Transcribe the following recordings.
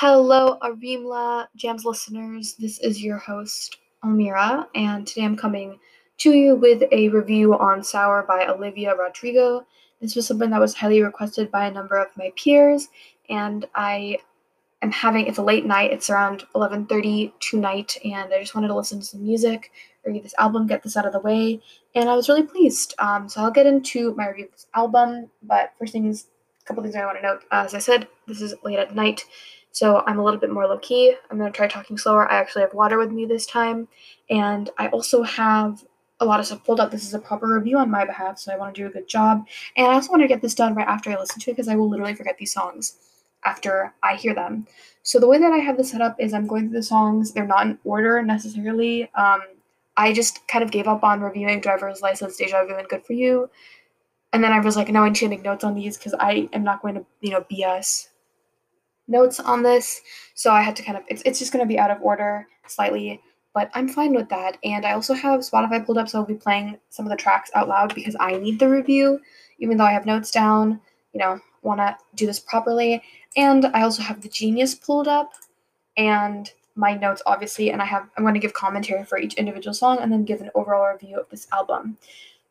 Hello, Arimla Jams listeners. This is your host, Almira, and today I'm coming to you with a review on Sour by Olivia Rodrigo. This was something that was highly requested by a number of my peers, and I am having it's a late night. It's around 11:30 tonight, and I just wanted to listen to some music, review this album, get this out of the way, and I was really pleased. Um, so I'll get into my review of this album, but first things, a couple things I want to note. As I said, this is late at night. So I'm a little bit more low key. I'm going to try talking slower. I actually have water with me this time. And I also have a lot of stuff pulled up. This is a proper review on my behalf, so I want to do a good job. And I also want to get this done right after I listen to it because I will literally forget these songs after I hear them. So the way that I have this set up is I'm going through the songs. They're not in order necessarily. Um, I just kind of gave up on reviewing Driver's License, Deja Vu, and Good for You. And then I was like, no, I need to make notes on these because I am not going to, you know, BS notes on this. So I had to kind of, it's, it's just to be out of order slightly, but I'm fine with that. And I also have Spotify pulled up, so I'll be playing some of the tracks out loud because I need the review, even though I have notes down, you know, want to do this properly. And I also have the Genius pulled up and my notes, obviously, and I have, I'm going to give commentary for each individual song and then give an overall review of this album.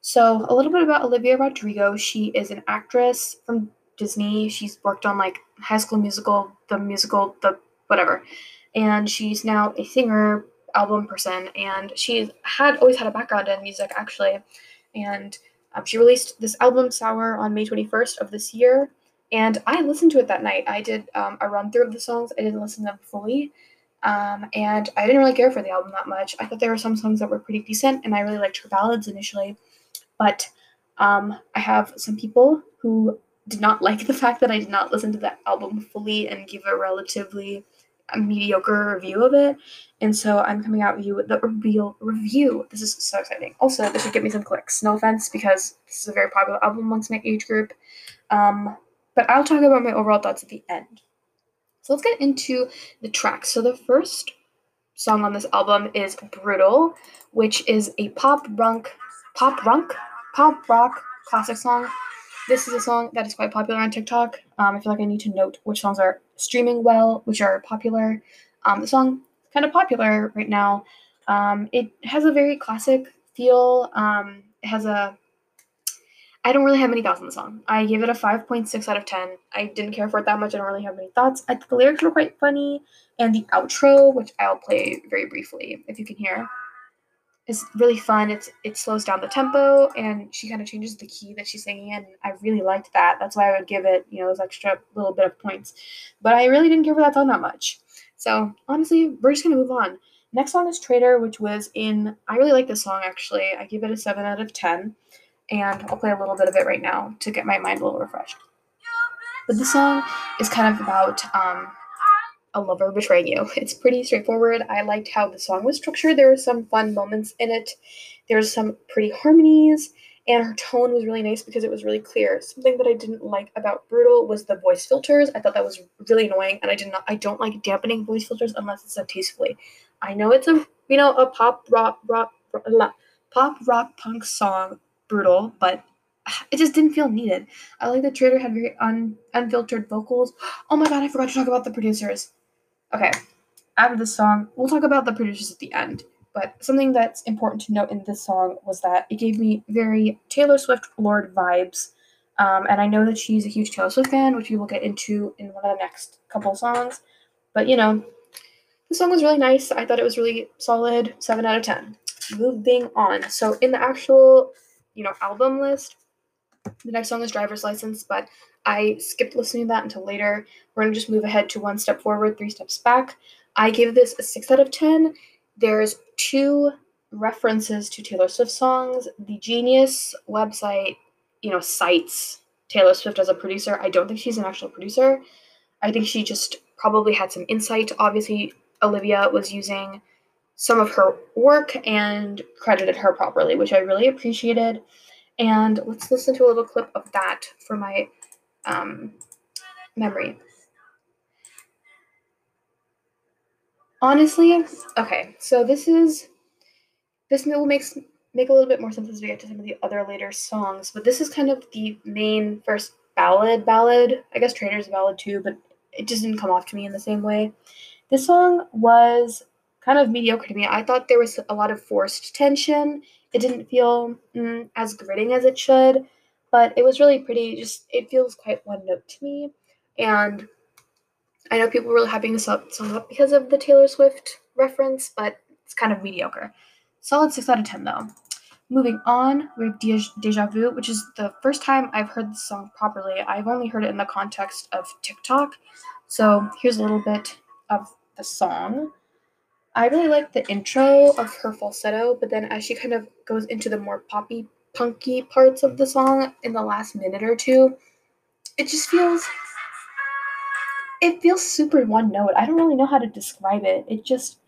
So, a little bit about Olivia Rodrigo. She is an actress from Disney. She's worked on like High School Musical, the musical, the whatever. And she's now a singer, album person, and she's had always had a background in music actually. And um, she released this album Sour on May 21st of this year. And I listened to it that night. I did um, a run through of the songs. I didn't listen to them fully. Um, and I didn't really care for the album that much. I thought there were some songs that were pretty decent, and I really liked her ballads initially. But um, I have some people who did not like the fact that I did not listen to the album fully and give a relatively a mediocre review of it. And so I'm coming out with you with the real review. This is so exciting. Also, this should get me some clicks. No offense, because this is a very popular album amongst my age group. Um, but I'll talk about my overall thoughts at the end. So let's get into the tracks. So the first song on this album is Brutal, which is a pop rock, pop rock, pop rock classic song this is a song that is quite popular on TikTok. Um, I feel like I need to note which songs are streaming well, which are popular. Um, the song kind of popular right now. Um, it has a very classic feel. Um, it has a. I don't really have many thoughts on the song. I gave it a 5.6 out of 10. I didn't care for it that much. I don't really have many thoughts. I think the lyrics were quite funny, and the outro, which I'll play very briefly if you can hear is really fun. It's it slows down the tempo and she kind of changes the key that she's singing in. I really liked that. That's why I would give it, you know, those extra little bit of points. But I really didn't care for that song that much. So honestly, we're just gonna move on. Next song is Traitor, which was in I really like this song actually. I give it a seven out of ten. And I'll play a little bit of it right now to get my mind a little refreshed. But the song is kind of about um, a lover betraying you. It's pretty straightforward. I liked how the song was structured. There were some fun moments in it. There's some pretty harmonies, and her tone was really nice because it was really clear. Something that I didn't like about Brutal was the voice filters. I thought that was really annoying, and I did not. I don't like dampening voice filters unless it's done tastefully. I know it's a you know a pop rock rock, pop rock punk song, Brutal, but it just didn't feel needed. I like that Traitor had very un, unfiltered vocals. Oh my god, I forgot to talk about the producers. Okay, after this song, we'll talk about the producers at the end. But something that's important to note in this song was that it gave me very Taylor Swift Lorde vibes. Um, and I know that she's a huge Taylor Swift fan, which we will get into in one of the next couple songs. But you know, the song was really nice. I thought it was really solid. 7 out of 10. Moving on. So in the actual, you know, album list, the next song is Driver's License, but I skipped listening to that until later. We're going to just move ahead to one step forward, three steps back. I give this a 6 out of 10. There's two references to Taylor Swift songs. The Genius website, you know, cites Taylor Swift as a producer. I don't think she's an actual producer. I think she just probably had some insight. Obviously, Olivia was using some of her work and credited her properly, which I really appreciated. And let's listen to a little clip of that for my um, memory. Honestly, okay, so this is this will make make a little bit more sense as we get to some of the other later songs, but this is kind of the main first ballad ballad. I guess Traitor's a ballad too, but it just didn't come off to me in the same way. This song was kind of mediocre to me. I thought there was a lot of forced tension. It didn't feel mm, as gritting as it should, but it was really pretty. Just it feels quite one note to me, and I know people were really hyping this up song up because of the Taylor Swift reference, but it's kind of mediocre. Solid six out of ten though. Moving on, we have Deja Vu, which is the first time I've heard the song properly. I've only heard it in the context of TikTok. So here's a little bit of the song. I really like the intro of her falsetto, but then as she kind of goes into the more poppy, punky parts of the song in the last minute or two, it just feels it feels super one note. I don't really know how to describe it. It just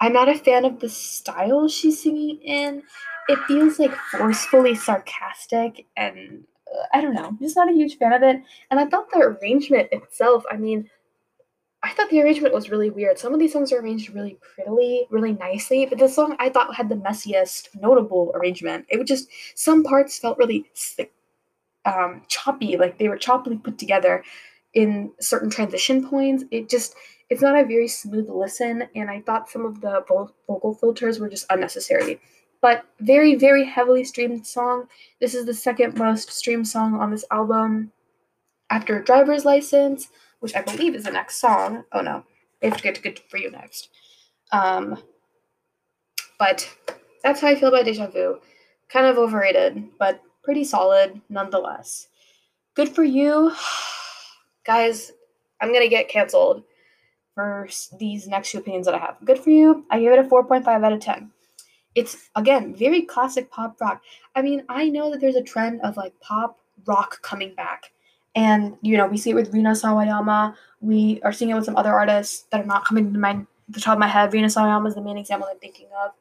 I'm not a fan of the style she's singing in. It feels like forcefully sarcastic and uh, I don't know. I'm just not a huge fan of it. And I thought the arrangement itself, I mean, I thought the arrangement was really weird. Some of these songs are arranged really prettily, really nicely, but this song I thought had the messiest notable arrangement. It would just some parts felt really um, choppy, like they were choppily put together in certain transition points. It just it's not a very smooth listen, and I thought some of the vocal filters were just unnecessary. But very, very heavily streamed song. This is the second most streamed song on this album after Driver's License, which I believe is the next song. Oh no, they have to get to Good For You next. Um, but that's how I feel about Deja Vu. Kind of overrated, but pretty solid nonetheless. Good For You. Guys, I'm gonna get canceled for these next two opinions that I have. Good for you. I give it a 4.5 out of 10. It's again very classic pop rock. I mean, I know that there's a trend of like pop rock coming back. And you know, we see it with Rina Sawayama. We are seeing it with some other artists that are not coming to my the top of my head. Rina Sawayama is the main example I'm thinking of.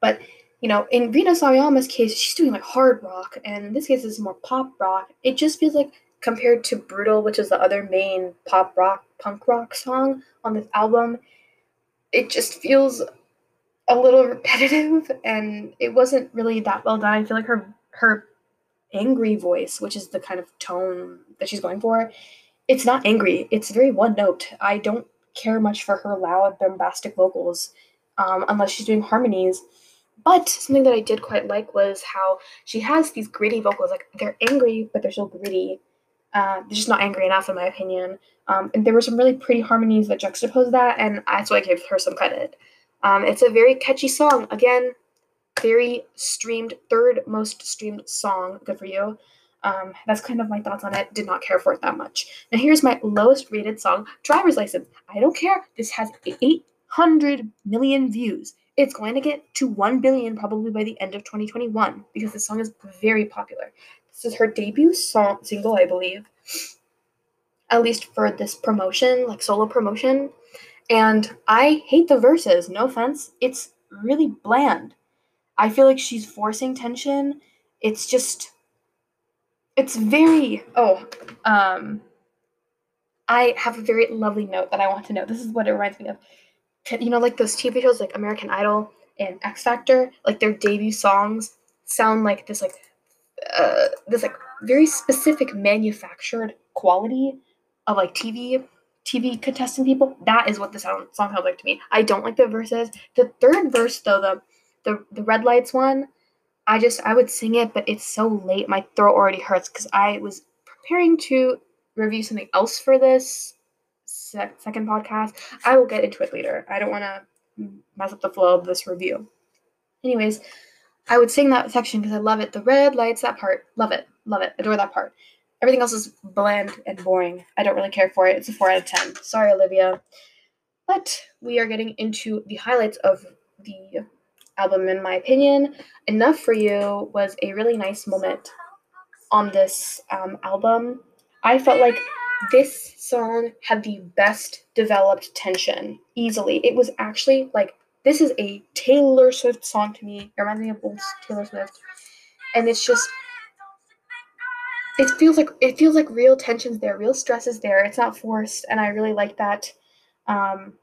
But you know, in Rina Sawayama's case, she's doing like hard rock, and in this case, it's more pop rock. It just feels like compared to Brutal, which is the other main pop rock, punk rock song on this album, it just feels a little repetitive and it wasn't really that well done. I feel like her her angry voice, which is the kind of tone that she's going for, it's not angry. It's very one note. I don't care much for her loud, bombastic vocals um, unless she's doing harmonies. But something that I did quite like was how she has these gritty vocals. Like they're angry, but they're still gritty. Uh, they're just not angry enough, in my opinion. Um, and there were some really pretty harmonies that juxtapose that, and that's why I gave her some credit. Um, it's a very catchy song. Again, very streamed, third most streamed song. Good for you. Um, that's kind of my thoughts on it. Did not care for it that much. Now here's my lowest rated song, Driver's License. I don't care. This has 800 million views. It's going to get to 1 billion probably by the end of 2021 because this song is very popular. This is her debut song single, I believe. At least for this promotion, like solo promotion. And I hate the verses, no offense. It's really bland. I feel like she's forcing tension. It's just it's very oh, um I have a very lovely note that I want to know. This is what it reminds me of. You know, like those TV shows like American Idol and X Factor, like their debut songs sound like this like uh, this like very specific manufactured quality of like TV TV contestant people. That is what the sound, song sounds like to me. I don't like the verses. The third verse though, the the the red lights one, I just I would sing it, but it's so late. My throat already hurts because I was preparing to review something else for this second podcast. I will get into it later. I don't want to mess up the flow of this review. Anyways, I would sing that section because I love it. The red lights, that part, love it, love it, adore that part. Everything else is bland and boring. I don't really care for it. It's a 4 out of 10. Sorry, Olivia. But we are getting into the highlights of the album, in my opinion. Enough for You was a really nice moment on this um, album. I felt like this song had the best developed tension easily. It was actually like this is a Taylor Swift song to me. It reminds me of old Taylor Swift. And it's just it feels like it feels like real tensions there, real stress is there. It's not forced, and I really like that. Um,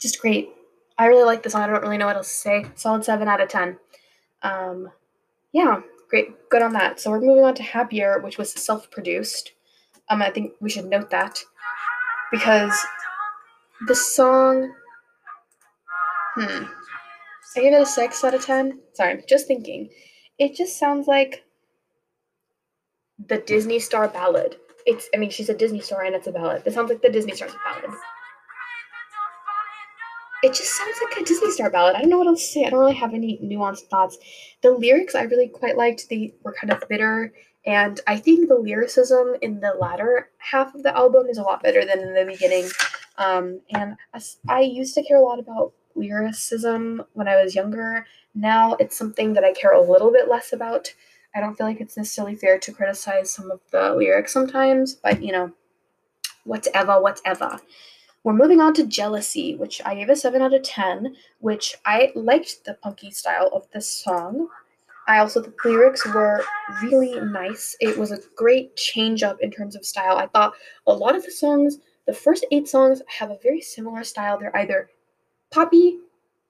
just great. I really like this song. I don't really know what else to say. Solid seven out of ten. Um, yeah, great, good on that. So we're moving on to Happier, which was self-produced. Um, I think we should note that. because the song. Hmm. I give it a 6 out of 10. Sorry, just thinking. It just sounds like the Disney Star ballad. It's, I mean, she's a Disney star and it's a ballad. It sounds like the Disney Star's ballad. It just sounds like a Disney Star ballad. I don't know what else to say. I don't really have any nuanced thoughts. The lyrics I really quite liked. They were kind of bitter, and I think the lyricism in the latter half of the album is a lot better than in the beginning. Um, and I used to care a lot about lyricism when I was younger. Now it's something that I care a little bit less about. I don't feel like it's necessarily fair to criticize some of the lyrics sometimes, but you know, whatever, whatever. We're moving on to Jealousy, which I gave a 7 out of 10, which I liked the punky style of this song. I also the lyrics were really nice. It was a great change up in terms of style. I thought a lot of the songs, the first eight songs, have a very similar style. They're either poppy,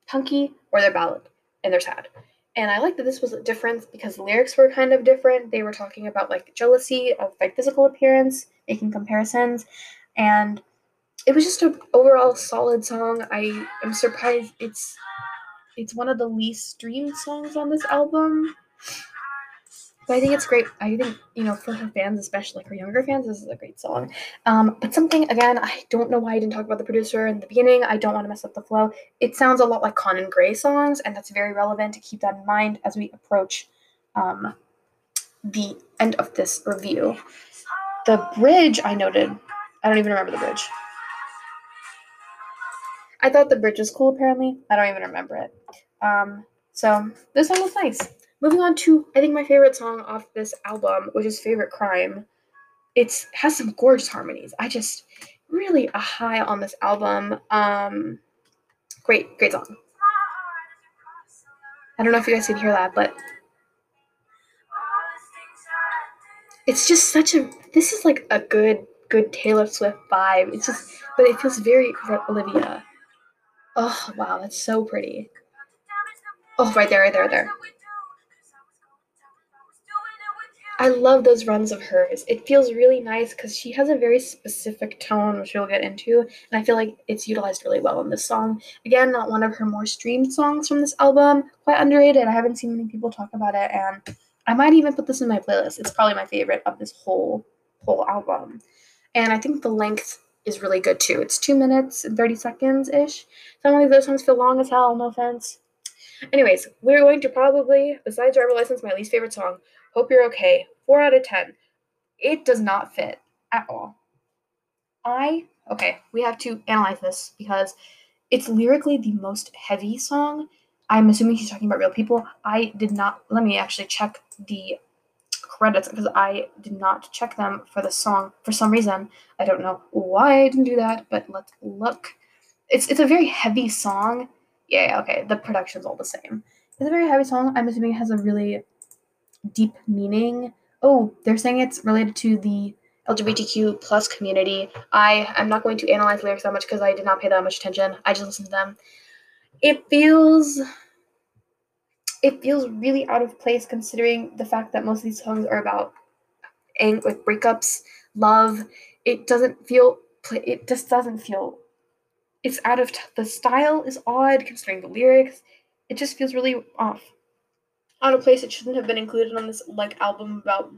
punky, or they're ballad, and they're sad. And I like that this was a difference because the lyrics were kind of different. They were talking about like jealousy of like physical appearance, making comparisons, and it was just an overall solid song. I am surprised it's it's one of the least streamed songs on this album. But I think it's great. I think, you know, for her fans, especially like her younger fans, this is a great song. Um, but something, again, I don't know why I didn't talk about the producer in the beginning. I don't want to mess up the flow. It sounds a lot like Conan Gray songs, and that's very relevant to keep that in mind as we approach um, the end of this review. The bridge I noted, I don't even remember the bridge. I thought the bridge was cool, apparently. I don't even remember it. Um, so this song was nice. Moving on to I think my favorite song off this album, which is Favorite Crime. It's has some gorgeous harmonies. I just really a high on this album. Um great, great song. I don't know if you guys can hear that, but it's just such a this is like a good good Taylor Swift vibe. It's just but it feels very Olivia. Oh wow, that's so pretty. Oh right there, right there, right there. I love those runs of hers. It feels really nice because she has a very specific tone, which we'll get into, and I feel like it's utilized really well in this song. Again, not one of her more streamed songs from this album, quite underrated. I haven't seen many people talk about it, and I might even put this in my playlist. It's probably my favorite of this whole whole album, and I think the length is really good too. It's two minutes and thirty seconds ish. Some of those songs feel long as hell. No offense. Anyways, we're going to probably, besides Driver License, my least favorite song, Hope You're Okay. 4 out of 10. It does not fit at all. I, okay, we have to analyze this because it's lyrically the most heavy song. I'm assuming he's talking about real people. I did not, let me actually check the credits because I did not check them for the song for some reason. I don't know why I didn't do that, but let's look. It's it's a very heavy song. Yeah, okay. The production's all the same. It's a very heavy song. I'm assuming it has a really deep meaning. Oh, they're saying it's related to the LGBTQ plus community. I am not going to analyze lyrics that much because I did not pay that much attention. I just listened to them. It feels it feels really out of place considering the fact that most of these songs are about ang- like breakups, love. It doesn't feel it just doesn't feel it's out of t- the style is odd considering the lyrics. It just feels really off out of place. It shouldn't have been included on this like album about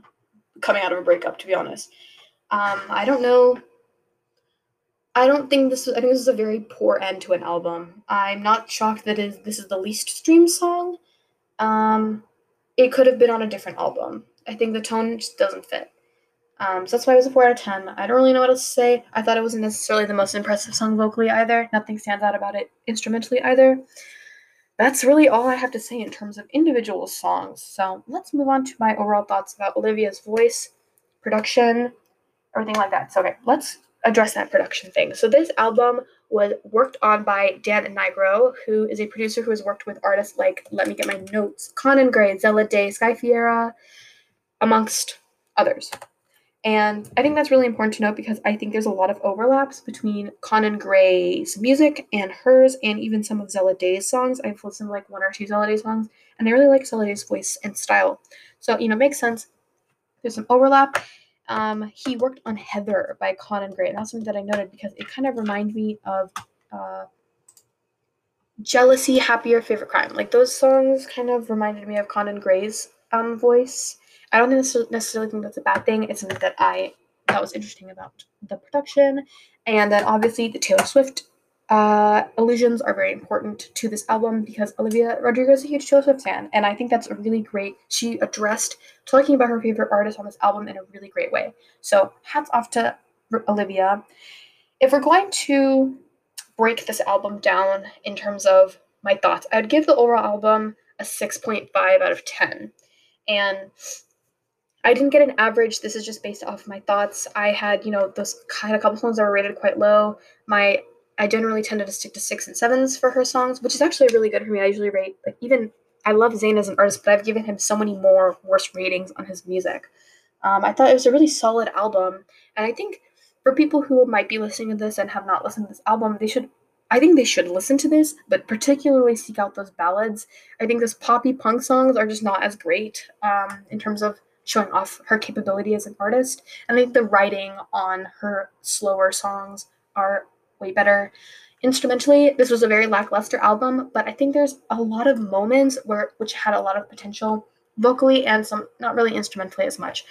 coming out of a breakup. To be honest, um, I don't know. I don't think this. I think this is a very poor end to an album. I'm not shocked that is this is the least streamed song. Um, it could have been on a different album. I think the tone just doesn't fit. Um, so that's why it was a 4 out of 10. I don't really know what else to say. I thought it wasn't necessarily the most impressive song vocally either. Nothing stands out about it instrumentally either that's really all I have to say in terms of individual songs. So let's move on to my overall thoughts about Olivia's voice, production, everything like that. So, okay, let's address that production thing. So, this album was worked on by Dan Nigro, who is a producer who has worked with artists like, let me get my notes, Conan Gray, Zella Day, Sky Ferreira, amongst others. And I think that's really important to note because I think there's a lot of overlaps between Conan Gray's music and hers, and even some of Zella Day's songs. I've listened to like one or two Zella Day songs, and I really like Zella Day's voice and style. So, you know, makes sense. There's some overlap. Um, he worked on Heather by Conan Gray, and that's something that I noted because it kind of reminded me of uh, Jealousy, Happier, Favorite Crime. Like those songs kind of reminded me of Conan Gray's um, voice. I don't necessarily think that's a bad thing. It's something that I that was interesting about the production, and then obviously the Taylor Swift uh, allusions are very important to this album because Olivia Rodrigo is a huge Taylor Swift fan, and I think that's a really great. She addressed talking about her favorite artist on this album in a really great way. So hats off to Olivia. If we're going to break this album down in terms of my thoughts, I'd give the overall album a 6.5 out of 10. And I didn't get an average. This is just based off my thoughts. I had, you know, those kind of couple songs that were rated quite low. My I generally tended to stick to six and sevens for her songs, which is actually really good for me. I usually rate like even I love Zayn as an artist, but I've given him so many more worse ratings on his music. Um, I thought it was a really solid album, and I think for people who might be listening to this and have not listened to this album, they should. I think they should listen to this, but particularly seek out those ballads. I think those poppy punk songs are just not as great um, in terms of showing off her capability as an artist. And I think the writing on her slower songs are way better. Instrumentally, this was a very lackluster album, but I think there's a lot of moments where which had a lot of potential vocally and some not really instrumentally as much.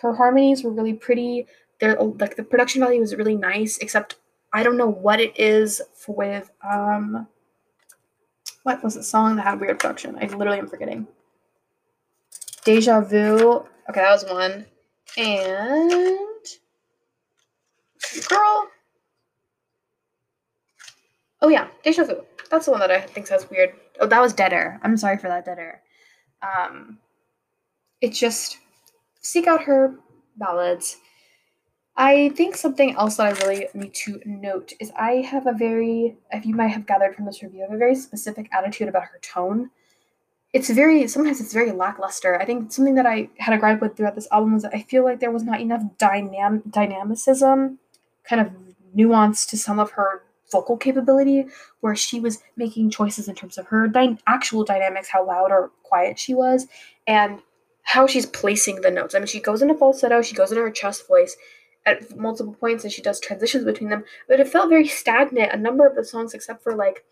Her harmonies were really pretty. They're like the production value was really nice, except I don't know what it is with um what was the song that had weird production? I literally am forgetting. Deja Vu. Okay, that was one. And girl, Oh yeah, Deja Vu. That's the one that I think says weird. Oh, that was Dead Air. I'm sorry for that, Dead Air. Um, it's just seek out her ballads. I think something else that I really need to note is I have a very, if you might have gathered from this review, I have a very specific attitude about her tone. It's very, sometimes it's very lackluster. I think something that I had a gripe with throughout this album was that I feel like there was not enough dynam- dynamicism, kind of nuance to some of her vocal capability where she was making choices in terms of her dy- actual dynamics, how loud or quiet she was, and how she's placing the notes. I mean, she goes into falsetto, she goes into her chest voice at multiple points, and she does transitions between them, but it felt very stagnant. A number of the songs, except for like,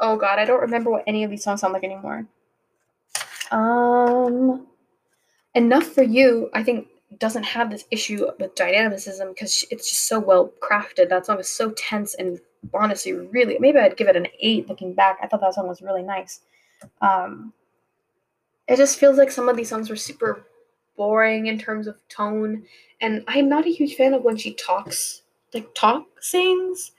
oh god, I don't remember what any of these songs sound like anymore. Um, enough for you. I think doesn't have this issue with dynamicism because it's just so well crafted. That song is so tense and honestly really maybe I'd give it an eight looking back. I thought that song was really nice. Um, it just feels like some of these songs were super boring in terms of tone, and I'm not a huge fan of when she talks, like talk sings.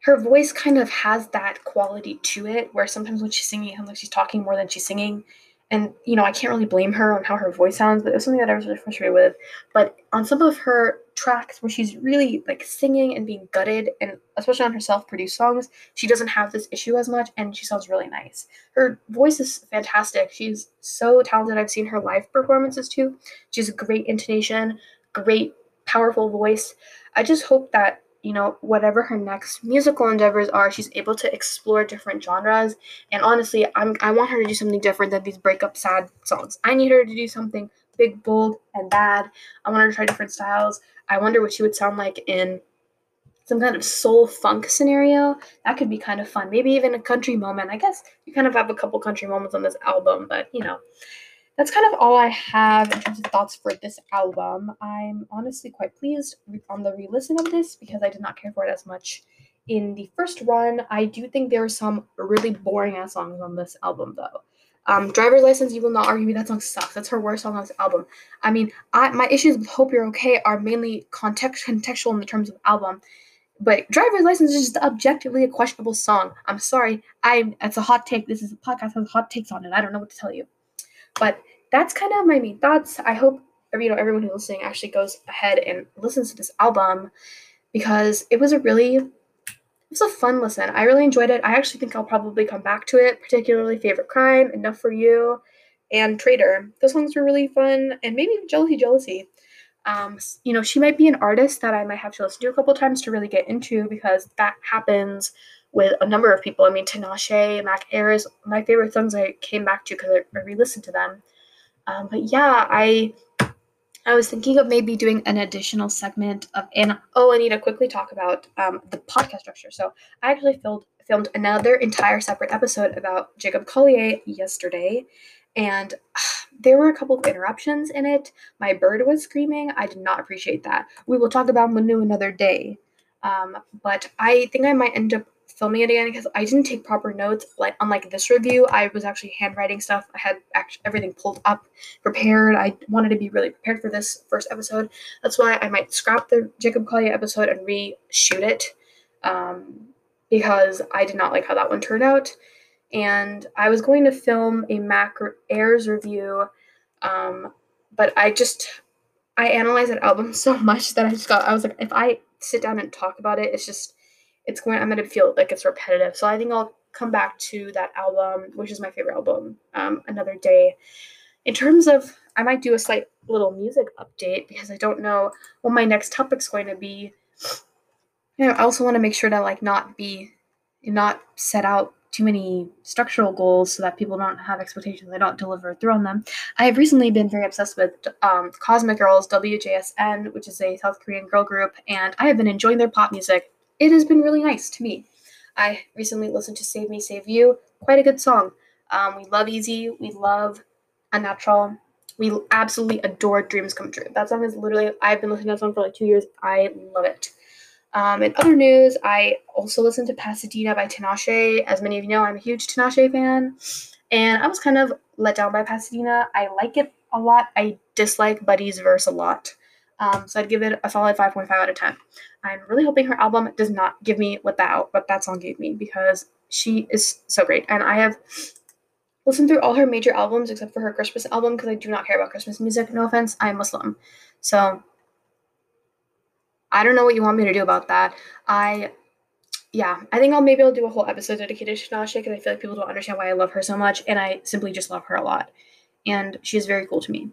Her voice kind of has that quality to it, where sometimes when she's singing, it sounds like she's talking more than she's singing and you know, I can't really blame her on how her voice sounds, but it was something that I was really frustrated with. But on some of her tracks where she's really like singing and being gutted, and especially on her self-produced songs, she doesn't have this issue as much, and she sounds really nice. Her voice is fantastic. She's so talented. I've seen her live performances too. She has a great intonation, great, powerful voice. I just hope that you know, whatever her next musical endeavors are, she's able to explore different genres. And honestly, I'm I want her to do something different than these breakup sad songs. I need her to do something big, bold, and bad. I want her to try different styles. I wonder what she would sound like in some kind of soul funk scenario. That could be kind of fun. Maybe even a country moment. I guess you kind of have a couple country moments on this album, but you know, that's kind of all I have in terms of thoughts for this album. I'm honestly quite pleased on the re listen of this because I did not care for it as much in the first run. I do think there are some really boring ass songs on this album though. Um, Driver's License, you will not argue me that song sucks. That's her worst song on this album. I mean, I, my issues with Hope You're Okay are mainly context contextual in the terms of album. But Driver's License is just objectively a questionable song. I'm sorry. I it's a hot take. This is a podcast has hot takes on it. I don't know what to tell you. But that's kind of my main thoughts. I hope you know everyone who's listening actually goes ahead and listens to this album because it was a really it was a fun listen. I really enjoyed it. I actually think I'll probably come back to it, particularly Favorite Crime, Enough for You, and Traitor. Those songs were really fun, and maybe Jealousy, Jealousy. Um, you know, she might be an artist that I might have to listen to a couple times to really get into because that happens with a number of people. I mean, Tinashe, Mac Ayres, my favorite songs I came back to because I, I re listened to them. Um, but yeah, I I was thinking of maybe doing an additional segment of and oh, I need to quickly talk about um, the podcast structure. So I actually filmed filmed another entire separate episode about Jacob Collier yesterday, and uh, there were a couple of interruptions in it. My bird was screaming. I did not appreciate that. We will talk about Manu another day. Um, but I think I might end up filming it again because I didn't take proper notes. Like unlike this review, I was actually handwriting stuff. I had actually everything pulled up, prepared. I wanted to be really prepared for this first episode. That's why I might scrap the Jacob Collier episode and reshoot it, um, because I did not like how that one turned out. And I was going to film a Mac Ayres review, um, but I just I analyzed that album so much that I just got I was like, if I sit down and talk about it, it's just it's going I'm gonna feel like it's repetitive. So I think I'll come back to that album, which is my favorite album, um, another day. In terms of I might do a slight little music update because I don't know what my next topic's going to be. You know, I also want to make sure to like not be not set out too many structural goals so that people don't have expectations they don't deliver through on them. I have recently been very obsessed with um, Cosmic Girls, WJSN, which is a South Korean girl group, and I have been enjoying their pop music it has been really nice to me. I recently listened to Save Me, Save You, quite a good song. Um, we love Easy, we love Unnatural, we absolutely adore Dreams Come True. That song is literally, I've been listening to that song for like two years. I love it. Um, in other news, I also listened to Pasadena by Tinashe. As many of you know, I'm a huge Tinashe fan. And I was kind of let down by Pasadena. I like it a lot. I dislike Buddy's verse a lot. Um, so I'd give it a solid 5.5 out of 10. I'm really hoping her album does not give me what that what that song gave me because she is so great. And I have listened through all her major albums except for her Christmas album because I do not care about Christmas music. No offense, I'm Muslim. So I don't know what you want me to do about that. I yeah, I think I'll maybe I'll do a whole episode dedicated to Tinashe because I feel like people don't understand why I love her so much, and I simply just love her a lot. And she is very cool to me.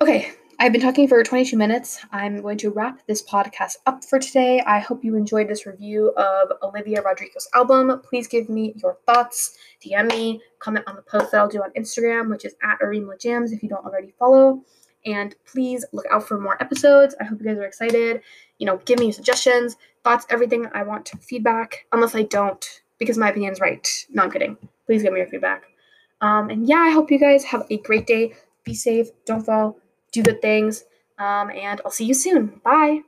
Okay, I've been talking for 22 minutes. I'm going to wrap this podcast up for today. I hope you enjoyed this review of Olivia Rodrigo's album. Please give me your thoughts, DM me, comment on the post that I'll do on Instagram, which is at Arima Jams if you don't already follow. And please look out for more episodes. I hope you guys are excited. You know, give me suggestions, thoughts, everything. I want feedback, unless I don't, because my opinion is right. No, I'm kidding. Please give me your feedback. Um, and yeah, I hope you guys have a great day. Be safe. Don't fall do good things. Um, and I'll see you soon. Bye.